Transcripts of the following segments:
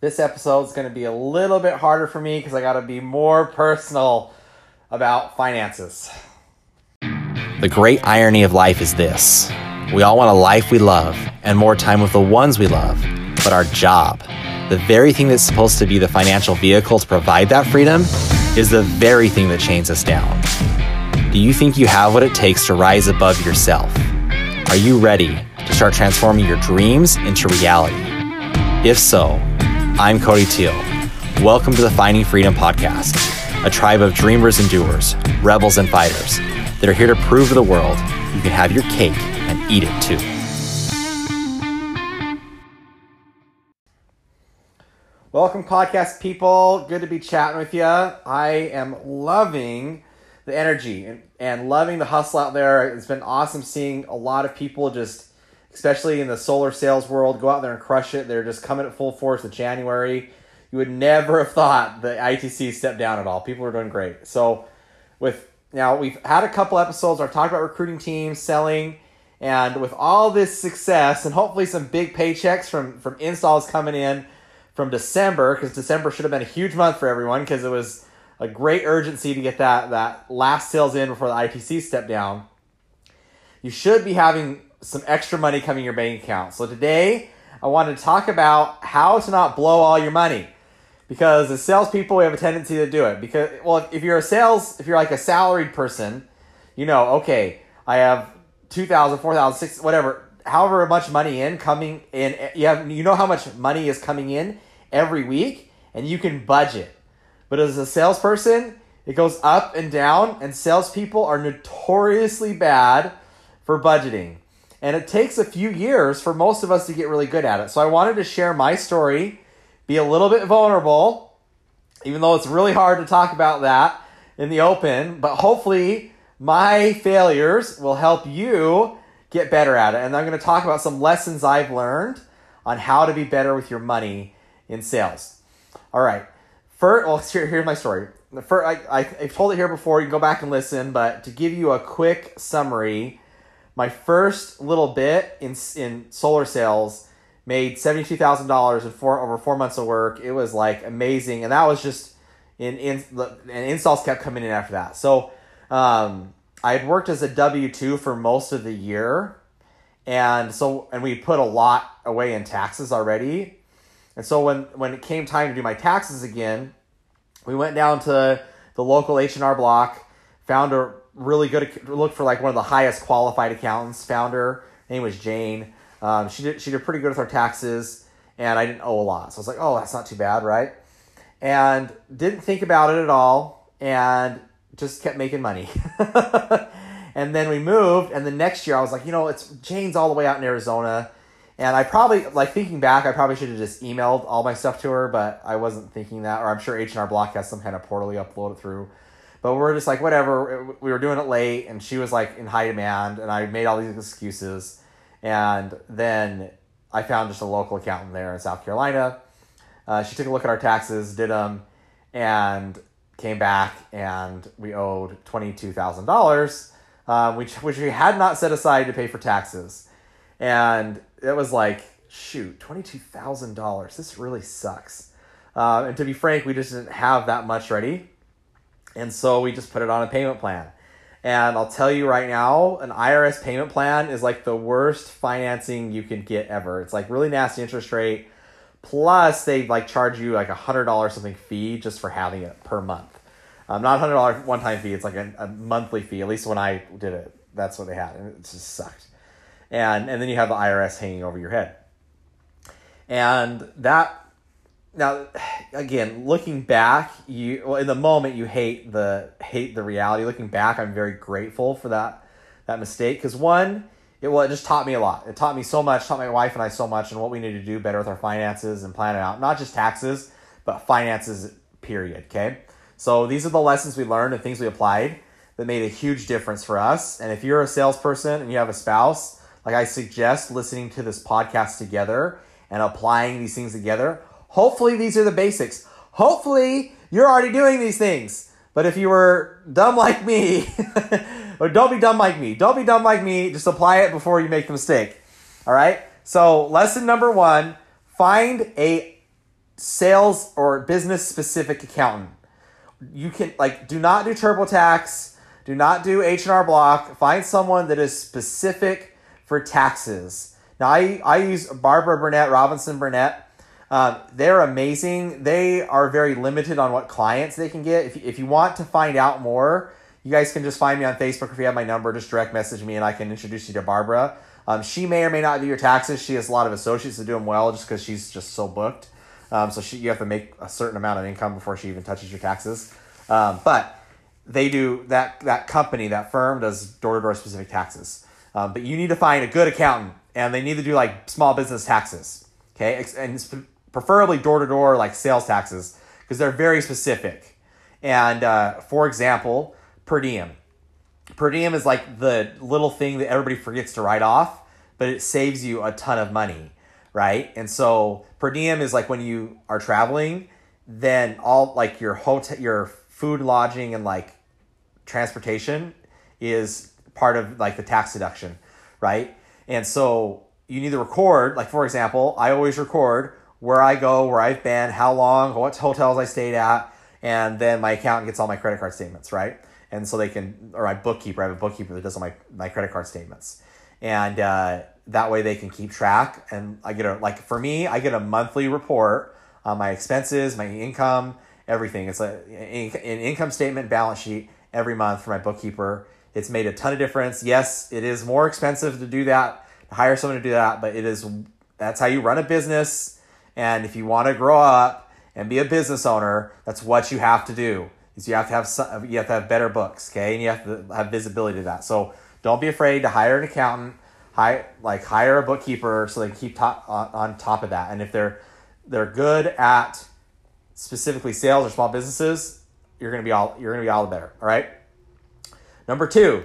This episode is going to be a little bit harder for me because I got to be more personal about finances. The great irony of life is this we all want a life we love and more time with the ones we love, but our job, the very thing that's supposed to be the financial vehicle to provide that freedom, is the very thing that chains us down. Do you think you have what it takes to rise above yourself? Are you ready to start transforming your dreams into reality? If so, I'm Cody Teal. Welcome to the Finding Freedom Podcast, a tribe of dreamers and doers, rebels and fighters that are here to prove to the world you can have your cake and eat it too. Welcome, podcast people. Good to be chatting with you. I am loving the energy and, and loving the hustle out there. It's been awesome seeing a lot of people just, especially in the solar sales world, go out there and crush it. They're just coming at full force with January. You would never have thought the ITC stepped down at all. People are doing great. So, with now we've had a couple episodes I've talked about recruiting teams, selling, and with all this success and hopefully some big paychecks from from installs coming in from December, because December should have been a huge month for everyone because it was a great urgency to get that that last sales in before the ITC stepped down. You should be having some extra money coming in your bank account. So today I wanted to talk about how to not blow all your money. Because as salespeople, we have a tendency to do it. Because well, if you're a sales, if you're like a salaried person, you know, okay, I have two thousand, four thousand, six, whatever, however much money in coming in. You have, you know how much money is coming in every week, and you can budget. But as a salesperson, it goes up and down, and salespeople are notoriously bad for budgeting. And it takes a few years for most of us to get really good at it. So I wanted to share my story, be a little bit vulnerable, even though it's really hard to talk about that in the open, but hopefully my failures will help you get better at it. And I'm going to talk about some lessons I've learned on how to be better with your money in sales. All right. First, well, here, here's my story. First, I, I, I've told it here before. You can go back and listen, but to give you a quick summary, my first little bit in in solar sales made seventy two thousand dollars in four over four months of work. It was like amazing, and that was just in in and installs kept coming in after that. So um, I had worked as a W two for most of the year, and so and we put a lot away in taxes already. And so when when it came time to do my taxes again, we went down to the local H and R block, found a really good look for like one of the highest qualified accountants. Found her. her name was Jane. Um, she did she did pretty good with our taxes, and I didn't owe a lot. So I was like, oh, that's not too bad, right? And didn't think about it at all, and just kept making money. and then we moved, and the next year I was like, you know, it's Jane's all the way out in Arizona and I probably like thinking back, I probably should have just emailed all my stuff to her, but I wasn't thinking that. Or I'm sure H and R Block has some kind of portal you upload it through. But we're just like whatever. We were doing it late, and she was like in high demand, and I made all these excuses. And then I found just a local accountant there in South Carolina. Uh, she took a look at our taxes, did them, and came back, and we owed twenty two thousand uh, dollars, which which we had not set aside to pay for taxes and it was like, shoot, twenty two thousand dollars. This really sucks. Uh, and to be frank, we just didn't have that much ready, and so we just put it on a payment plan. And I'll tell you right now, an IRS payment plan is like the worst financing you can get ever. It's like really nasty interest rate. Plus, they like charge you like a hundred dollars something fee just for having it per month. Um, not a hundred dollar one time fee. It's like a, a monthly fee. At least when I did it, that's what they had, and it just sucked and and then you have the IRS hanging over your head. And that now again, looking back, you well in the moment you hate the hate the reality. Looking back, I'm very grateful for that that mistake because one, it well it just taught me a lot. It taught me so much, taught my wife and I so much, and what we need to do better with our finances and plan it out. Not just taxes, but finances. Period. Okay. So these are the lessons we learned and things we applied that made a huge difference for us. And if you're a salesperson and you have a spouse like I suggest listening to this podcast together and applying these things together. Hopefully, these are the basics. Hopefully, you're already doing these things. But if you were dumb like me, or don't be dumb like me, don't be dumb like me, just apply it before you make the mistake. All right? So, lesson number one find a sales or business specific accountant. You can like do not do TurboTax, do not do H&R Block. Find someone that is specific for taxes. Now I, I use Barbara Burnett, Robinson Burnett. Um, they're amazing. They are very limited on what clients they can get. If, if you want to find out more, you guys can just find me on Facebook. If you have my number, just direct message me and I can introduce you to Barbara. Um, she may or may not do your taxes. She has a lot of associates that do them well just because she's just so booked. Um, so she, you have to make a certain amount of income before she even touches your taxes. Um, but they do that. That company, that firm, does door to door specific taxes. Um, but you need to find a good accountant, and they need to do like small business taxes. Okay, and preferably door to door like sales taxes because they're very specific. And uh, for example, per diem. Per diem is like the little thing that everybody forgets to write off, but it saves you a ton of money, right? And so per diem is like when you are traveling, then all like your hotel, your food, lodging, and like transportation is part of like the tax deduction, right? And so you need to record, like for example, I always record where I go, where I've been, how long, what hotels I stayed at, and then my accountant gets all my credit card statements, right? And so they can, or my bookkeeper, I have a bookkeeper that does all my, my credit card statements. And uh, that way they can keep track. And I get a, like for me, I get a monthly report on my expenses, my income, everything. It's a, an income statement, balance sheet every month for my bookkeeper. It's made a ton of difference. Yes, it is more expensive to do that, to hire someone to do that, but it is, that's how you run a business and if you want to grow up and be a business owner, that's what you have to do. Is you have to have some, you have to have better books, okay, and you have to have visibility to that. So don't be afraid to hire an accountant, hire like hire a bookkeeper so they can keep top, on, on top of that. And if they're they're good at specifically sales or small businesses, you're gonna be all you're gonna be all the better. All right. Number two,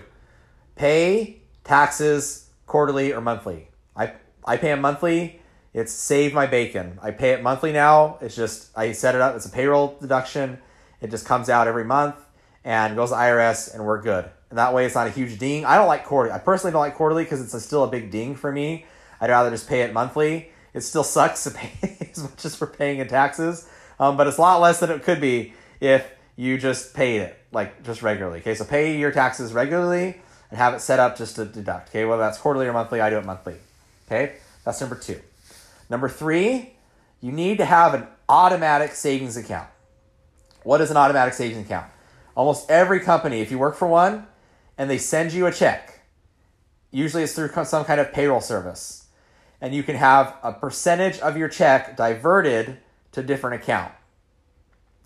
pay taxes quarterly or monthly. I I pay them monthly it's Save My Bacon. I pay it monthly now. It's just, I set it up. It's a payroll deduction. It just comes out every month and goes to IRS and we're good. And that way it's not a huge ding. I don't like quarterly. I personally don't like quarterly because it's a, still a big ding for me. I'd rather just pay it monthly. It still sucks to pay as much as for paying in taxes, um, but it's a lot less than it could be if you just paid it like just regularly. Okay, so pay your taxes regularly and have it set up just to deduct. Okay, whether that's quarterly or monthly, I do it monthly. Okay, that's number two. Number three, you need to have an automatic savings account. What is an automatic savings account? Almost every company, if you work for one and they send you a check, usually it's through some kind of payroll service, and you can have a percentage of your check diverted to different account.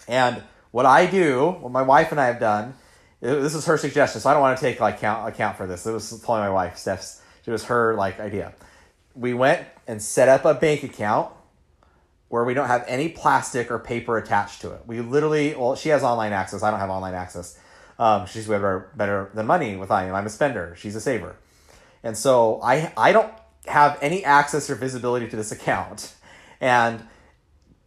And what I do, what my wife and I have done, this is her suggestion, so I don't want to take like account account for this. It was totally my wife, Steph's. It was her like idea. We went and set up a bank account where we don't have any plastic or paper attached to it. We literally, well, she has online access. I don't have online access. Um, she's better, better than money with I am. I'm a spender. She's a saver. And so I, I don't have any access or visibility to this account. And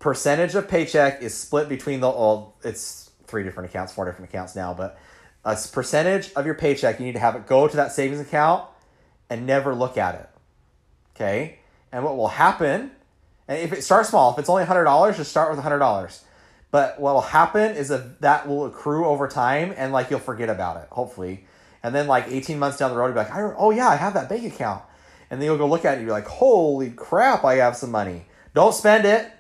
percentage of paycheck is split between the, well, it's three different accounts, four different accounts now, but a percentage of your paycheck, you need to have it go to that savings account and never look at it. Okay? And what will happen, and if it starts small, if it's only $100, just start with $100. But what will happen is that that will accrue over time and like you'll forget about it, hopefully. And then like 18 months down the road, you'll be like, oh yeah, I have that bank account. And then you'll go look at it and be like, holy crap, I have some money. Don't spend it.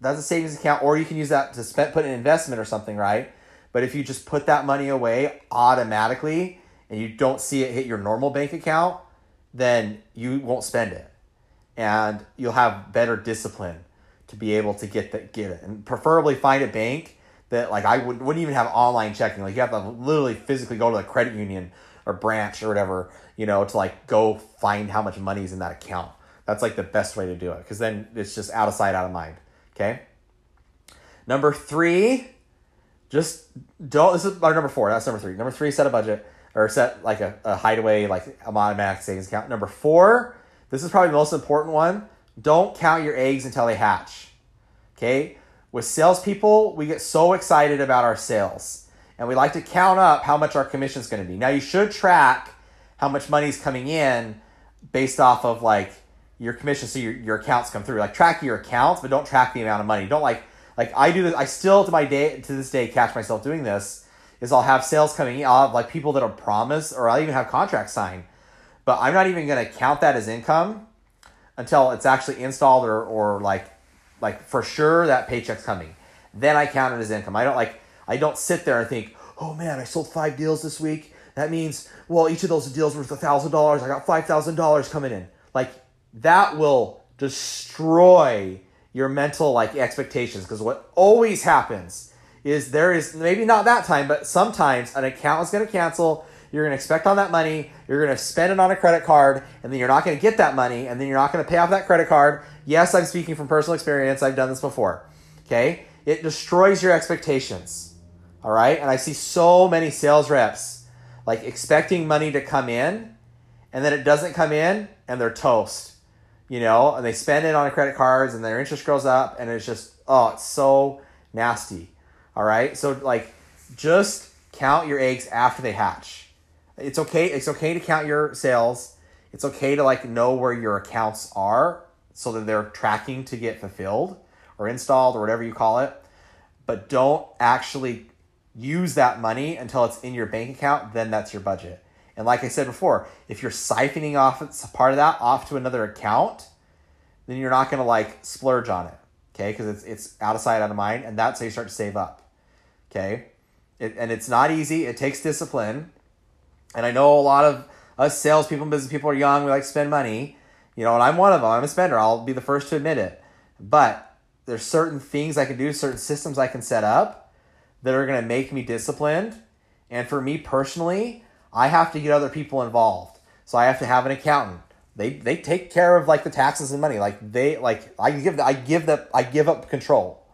That's a savings account, or you can use that to spend, put an investment or something, right? But if you just put that money away automatically and you don't see it hit your normal bank account, then you won't spend it and you'll have better discipline to be able to get that get it. And preferably find a bank that like I would, wouldn't even have online checking. Like you have to literally physically go to the credit union or branch or whatever you know to like go find how much money is in that account. That's like the best way to do it because then it's just out of sight out of mind okay? Number three just don't this is number four that's number three. Number three set a budget or set like a, a hideaway like a automatic savings account. Number four this is probably the most important one. Don't count your eggs until they hatch. Okay? With salespeople, we get so excited about our sales and we like to count up how much our commission is going to be. Now, you should track how much money is coming in based off of like your commission so your, your accounts come through. Like track your accounts, but don't track the amount of money. Don't like like I do this. I still to my day to this day catch myself doing this. Is I'll have sales coming in. I'll have like people that are promised, or I'll even have contracts signed, but I'm not even gonna count that as income until it's actually installed or or like like for sure that paycheck's coming. Then I count it as income. I don't like I don't sit there and think, oh man, I sold five deals this week. That means well each of those deals worth a thousand dollars. I got five thousand dollars coming in. Like that will destroy your mental like expectations because what always happens is there is maybe not that time but sometimes an account is going to cancel you're going to expect on that money you're going to spend it on a credit card and then you're not going to get that money and then you're not going to pay off that credit card yes i'm speaking from personal experience i've done this before okay it destroys your expectations all right and i see so many sales reps like expecting money to come in and then it doesn't come in and they're toast you know, and they spend it on credit cards and their interest goes up and it's just oh, it's so nasty. All right? So like just count your eggs after they hatch. It's okay it's okay to count your sales. It's okay to like know where your accounts are so that they're tracking to get fulfilled or installed or whatever you call it. But don't actually use that money until it's in your bank account, then that's your budget. And like I said before, if you're siphoning off part of that off to another account, then you're not going to like splurge on it. Okay. Because it's, it's out of sight, out of mind. And that's how you start to save up. Okay. It, and it's not easy. It takes discipline. And I know a lot of us salespeople and business people are young. We like to spend money. You know, and I'm one of them. I'm a spender. I'll be the first to admit it. But there's certain things I can do, certain systems I can set up that are going to make me disciplined. And for me personally, I have to get other people involved. So I have to have an accountant. They they take care of like the taxes and money. Like they like I give I give the I give up control.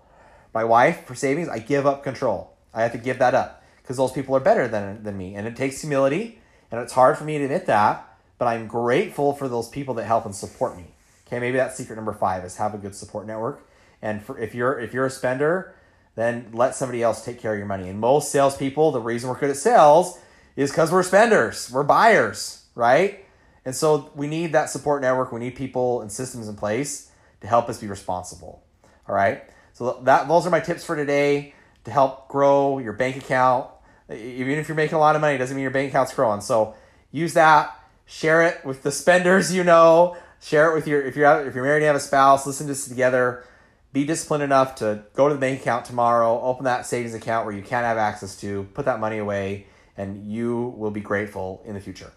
My wife for savings, I give up control. I have to give that up because those people are better than than me, and it takes humility, and it's hard for me to admit that. But I'm grateful for those people that help and support me. Okay, maybe that's secret number five is have a good support network. And for if you're if you're a spender, then let somebody else take care of your money. And most salespeople, the reason we're good at sales is because we're spenders, we're buyers, right? And so we need that support network. We need people and systems in place to help us be responsible. All right. So that those are my tips for today to help grow your bank account. Even if you're making a lot of money, doesn't mean your bank account's growing. So use that. Share it with the spenders you know. Share it with your if you're out, if you're married and have a spouse. Listen to this together. Be disciplined enough to go to the bank account tomorrow. Open that savings account where you can't have access to. Put that money away and you will be grateful in the future.